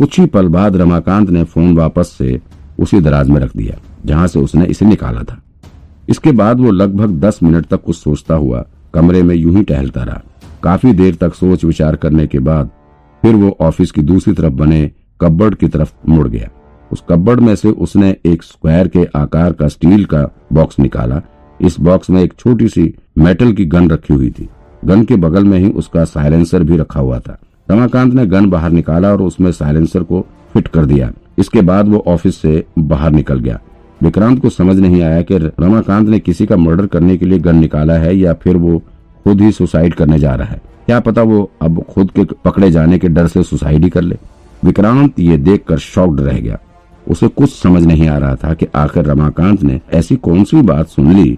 कुछ ही पल बाद रमाकांत ने फ़ोन वापस से उसी दराज में रख दिया, जहाँ से उसने इसे निकाला था। इसके बाद वो लगभग दस मिनट तक कुछ सोचता हुआ कमरे में यूँ ही टहलता रहा। काफ़ी देर तक सोच विचार करने के बाद फिर वो ऑफ़िस की दूसरी तरफ़ बने कब्बर्ड की तरफ़ मुड़ गया। उस कब्बर्ड में से उसने एक स्क्वायर के आकार का स्टील का बॉक्स निकाला। इस बॉक्स में एक छोटी सी मेटल की गन रखी हुई थी। गन के बगल में ही उसका साइलेंसर भी रखा हुआ था। रमाकांत ने गन बाहर निकाला और उसमें साइलेंसर को फिट कर दिया। इसके बाद वो ऑफ़िस से बाहर निकल गया। विक्रांत को समझ नहीं आया कि रमाकांत ने किसी का मर्डर करने के लिए गन निकाला है या फिर वो खुद ही सुसाइड करने जा रहा है। क्या पता वो अब खुद के पकड़े जाने के डर से सुसाइड ही कर ले। विक्रांत ये देखकर शॉक्ड रह गया। उसे कुछ समझ नहीं आ रहा था कि आखिर रमाकांत ने ऐसी कौन सी बात सुन ली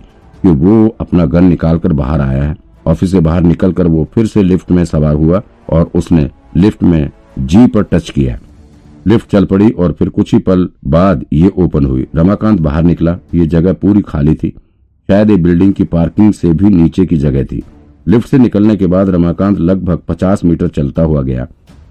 कि वो अपना गन निकालकर बाहर आया है। ऑफ़िस से बाहर निकलकर वो फिर से लिफ्ट में सवार हुआ और उसने लिफ्ट में जी पर टच किया। लिफ्ट चल पड़ी और फिर कुछ ही पल बाद ये ओपन हुई। रमाकांत बाहर निकला। ये जगह पूरी खाली थी। शायद ये बिल्डिंग की पार्किंग से भी नीचे की जगह थी। लिफ्ट से निकलने के बाद रमाकांत लगभग पचास मीटर चलता हुआ गया।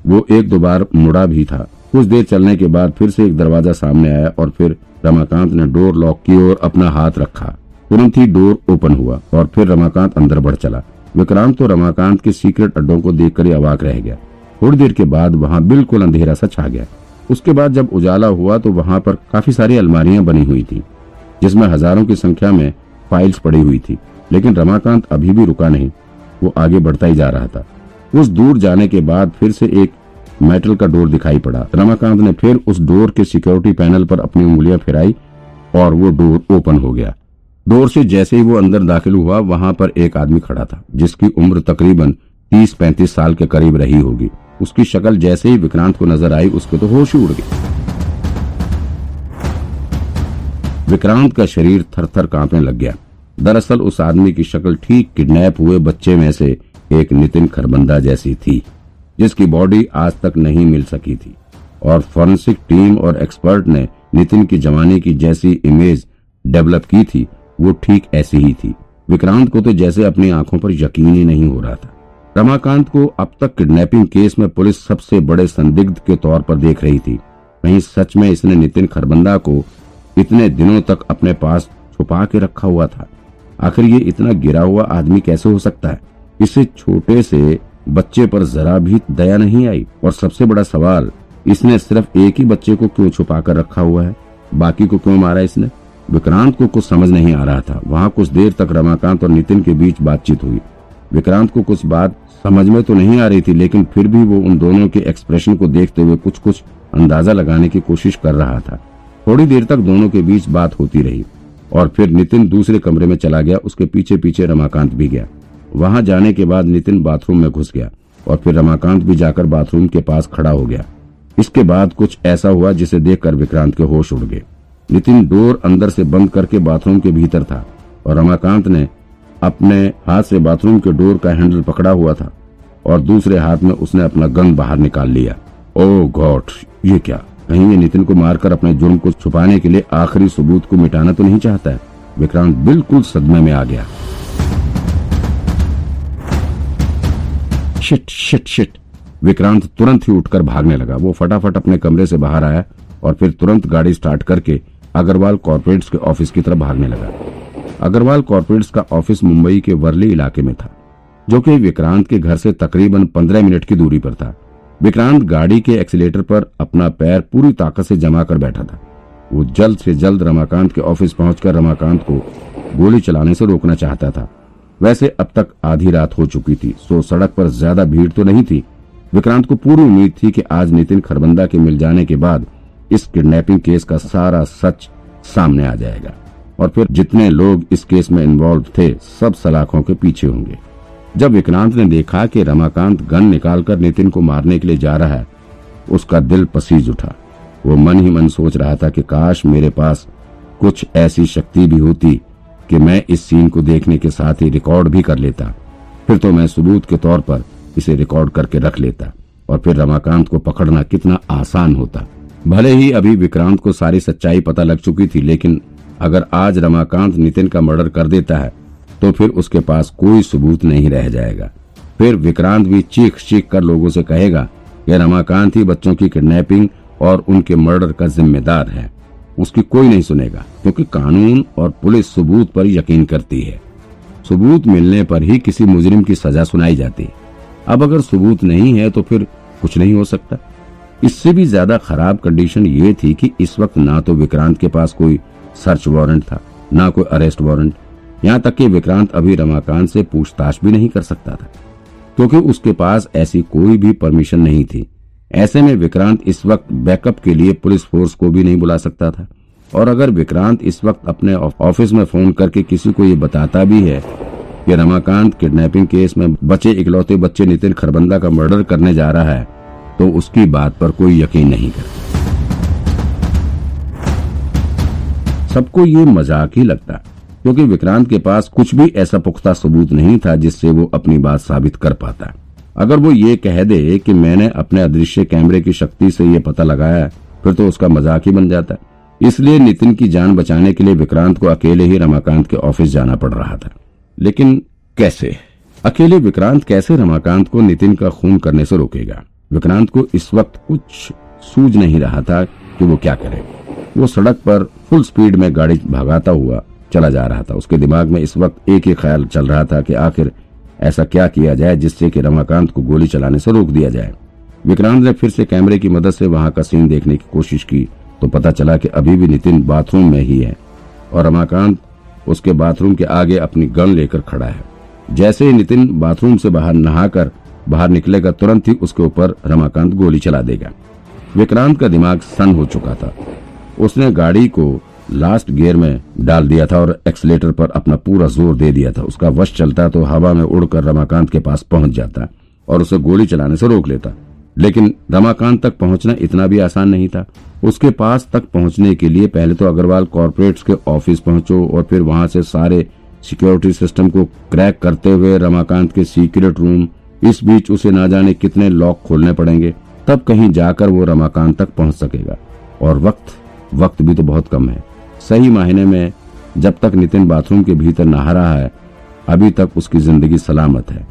वो एक दो बार मुड़ा भी था। कुछ देर चलने के बाद फिर से एक दरवाज़ा सामने आया और फिर रमाकांत ने डोर लॉक की ओर अपना हाथ रखा। तुरंत ही डोर ओपन हुआ और फिर रमाकांत अंदर बढ़ चला। विक्रांत तो रमाकांत के सीक्रेट अड्डों को देखकर ही अवाक रह गया। थोड़ी देर के बाद वहाँ बिल्कुल अंधेरा सा छा गया। उसके बाद जब उजाला हुआ तो वहाँ पर काफ़ी सारी अलमारियाँ बनी हुई थी, जिसमें हज़ारों की संख्या में फाइल्स पड़ी हुई थी। लेकिन रमाकांत अभी भी रुका नहीं। वो आगे बढ़ता ही जा रहा था। उस दूर जाने के बाद फिर से एक मेटल का डोर दिखाई पड़ा। रमाकांत ने फिर उस डोर के सिक्योरिटी पैनल पर अपनी उंगलियाँ फिराई और वो डोर ओपन हो गया। डोर से जैसे ही वो अंदर दाखिल हुआ, वहाँ पर एक आदमी खड़ा था, जिसकी उम्र तकरीबन तीस पैंतीस साल के करीब रही होगी। उसकी शक्ल जैसे ही विक्रांत को नज़र आई, उसके तो होश उड़ गई विक्रांत का शरीर थर थर कांपने लग गया। दरअसल उस आदमी की शक्ल ठीक किडनैप हुए बच्चे में से एक नितिन खरबंदा जैसी थी, जिसकी बॉडी आज तक नहीं मिल सकी थी। और फॉरेंसिक टीम और एक्सपर्ट ने नितिन की जवानी की जैसी इमेज डेवलप की थी वो ठीक ऐसी ही थी। विक्रांत को तो जैसे अपनी आँखों पर यकीन ही नहीं हो रहा था। रमाकांत को अब तक किडनैपिंग केस में पुलिस सबसे बड़े संदिग्ध के तौर पर देख रही थी। कहीं सच में इसने नितिन खरबंदा को इतने दिनों तक अपने पास छुपा के रखा हुआ था। आखिर ये इतना गिरा हुआ आदमी कैसे हो सकता है? इसे छोटे से बच्चे पर जरा भी दया नहीं आई। और सबसे बड़ा सवाल, इसने सिर्फ़ एक ही बच्चे को क्यों छुपा कर रखा हुआ है? बाकी को क्यों मारा इसने? विक्रांत को कुछ समझ नहीं आ रहा था। वहाँ कुछ देर तक रमाकांत और नितिन के बीच बातचीत हुई। विक्रांत को कुछ बात समझ में तो नहीं आ रही थी, लेकिन फिर भी वो उन दोनों के एक्सप्रेशन को देखते हुए कुछ कुछ अंदाज़ा लगाने की कोशिश कर रहा था। थोड़ी देर तक दोनों के बीच बात होती रही और फिर नितिन दूसरे कमरे में चला गया, उसके पीछे पीछे रमाकांत भी गया। वहाँ जाने के बाद नितिन बाथरूम में घुस गया और फिर रमाकांत भी जाकर बाथरूम के पास खड़ा हो गया। इसके बाद कुछ ऐसा हुआ जिसे देखकर विक्रांत के होश उड़ गए। नितिन डोर अंदर से बंद करके बाथरूम के भीतर था और रमाकांत ने अपने हाथ से बाथरूम के डोर का हैंडल पकड़ा हुआ था और दूसरे हाथ में उसने अपना गन बाहर निकाल लिया। ओ गॉड ये क्या? कहीं ये नितिन को मारकर अपने जुर्म को छुपाने के लिए आखिरी सबूत को मिटाना तो नहीं चाहता है? विक्रांत बिल्कुल सदमे में आ गया। शिट शिट शिट विक्रांत तुरंत ही उठकर भागने लगा। वो फटाफट अपने कमरे से बाहर आया और फिर तुरंत गाड़ी स्टार्ट करके अग्रवाल कॉर्पोरेट्स के ऑफ़िस की तरफ़ भागने लगा। अग्रवाल कॉर्पोरेट्स का ऑफ़िस मुंबई के वर्ली इलाके में था, जो कि विक्रांत के घर से तकरीबन पंद्रह मिनट की दूरी पर था। विक्रांत गाड़ी के एक्सीटर पर अपना पैर पूरी ताकत से जमा कर बैठा था। वो जल्द से जल्द रमाकांत के ऑफ़िस पहुंचकर रमाकांत को गोली चलाने से रोकना चाहता था। वैसे अब तक आधी रात हो चुकी थी सो सड़क पर ज़्यादा भीड़ तो नहीं थी। विक्रांत को पूरी उम्मीद थी कि आज नितिन खरबंदा के मिल जाने के बाद इस किडनैपिंग केस का सारा सच सामने आ जाएगा। और फिर जितने लोग इस केस में इन्वॉल्व थे, सब सलाखों के पीछे होंगे। जब विक्रांत ने देखा कि रमाकांत गन निकालकर नितिन को मारने के लिए जा रहा है, उसका दिल पसीज उठा। वो मन ही मन सोच रहा था कि काश मेरे पास कुछ ऐसी शक्ति भी होती कि मैं इस सीन को देखने के साथ ही रिकॉर्ड भी कर लेता। फिर तो मैं सबूत के तौर पर इसे रिकॉर्ड करके रख लेता, और फिर रमाकांत को पकड़ना कितना आसान होता। भले ही अभी विक्रांत को सारी सच्चाई पता लग चुकी थी, लेकिन अगर आज रमाकांत नितिन का मर्डर कर देता है तो फिर उसके पास कोई सबूत नहीं रह जाएगा। फिर विक्रांत भी चीख चीख कर लोगों से कहेगा कि रमाकांत ही बच्चों की किडनैपिंग और उनके मर्डर का जिम्मेदार है। उसकी कोई नहीं सुनेगा, क्योंकि कानून और पुलिस सबूत पर यकीन करती है। सबूत मिलने पर ही किसी मुजरिम की सजा सुनाई जाती। है अब अगर सबूत नहीं है तो फिर कुछ नहीं हो सकता। इससे भी ज़्यादा खराब कंडीशन ये थी कि इस वक्त ना तो विक्रांत के पास कोई सर्च वारंट था, ना कोई अरेस्ट वारंट यहाँ तक कि विक्रांत अभी रमाकांत से पूछताछ भी नहीं कर सकता था, क्योंकि उसके पास ऐसी कोई भी परमिशन नहीं थी। ऐसे में विक्रांत इस वक्त बैकअप के लिए पुलिस फोर्स को भी नहीं बुला सकता था। और अगर विक्रांत इस वक्त अपने ऑफ़िस में फ़ोन करके किसी को ये बताता भी है कि रमाकांत किडनैपिंग केस में बचे इकलौते बच्चे नितिन खरबंदा का मर्डर करने जा रहा है तो उसकी बात पर कोई यकीन नहीं करता। सबको ये मज़ाक ही लगता क्योंकि विक्रांत के पास कुछ भी ऐसा पुख्ता सबूत नहीं था जिससे वो अपनी बात साबित कर पाता अगर वो ये कह दे कि मैंने अपने अदृश्य कैमरे की शक्ति से ये पता लगाया फिर तो उसका मज़ाक ही बन जाता इसलिए नितिन की जान बचाने के लिए विक्रांत को अकेले ही रमाकांत के ऑफ़िस जाना पड़ रहा था। लेकिन कैसे? अकेले विक्रांत कैसे रमाकांत को नितिन का खून करने से रोकेगा? विक्रांत को इस वक्त कुछ सूझ नहीं रहा था कि वो क्या करे। वो सड़क पर फुल स्पीड में गाड़ी भगाता हुआ चला जा रहा था। उसके दिमाग में इस वक्त एक ही ख्याल चल रहा था कि आखिर ऐसा क्या किया जाए जिससे कि रमाकांत को गोली चलाने से रोक दिया जाए। विक्रांत ने फिर से कैमरे की मदद से वहाँ का सीन देखने की कोशिश की तो पता चला कि अभी भी नितिन बाथरूम में ही है और रमाकांत उसके बाथरूम के आगे अपनी गन लेकर खड़ा है। जैसे ही नितिन बाथरूम से बाहर नहाकर बाहर निकलेगा, तुरंत ही उसके ऊपर रमाकांत गोली चला देगा। विक्रांत का दिमाग सन हो चुका था। उसने गाड़ी को लास्ट गियर में डाल दिया था और एक्सलेटर पर अपना पूरा ज़ोर दे दिया था। उसका वश चलता तो हवा में उड़कर रमाकांत के पास पहुँच जाता और उसे गोली चलाने से रोक लेता। लेकिन रमाकांत तक पहुँचना इतना भी आसान नहीं था। उसके पास तक पहुँचने के लिए पहले तो अग्रवाल कॉरपोरेट्स के ऑफ़िस पहुंचो और फिर वहाँ से सारे सिक्योरिटी सिस्टम को क्रैक करते हुए रमाकांत के सीक्रेट रूम इस बीच उसे ना जाने कितने लॉक खोलने पड़ेंगे। तब कहीं जाकर वो रमाकांत तक पहुँच सकेगा। और वक्त वक्त भी तो बहुत कम है। सही मायने में जब तक नितिन बाथरूम के भीतर नहा रहा है, अभी तक उसकी ज़िंदगी सलामत है।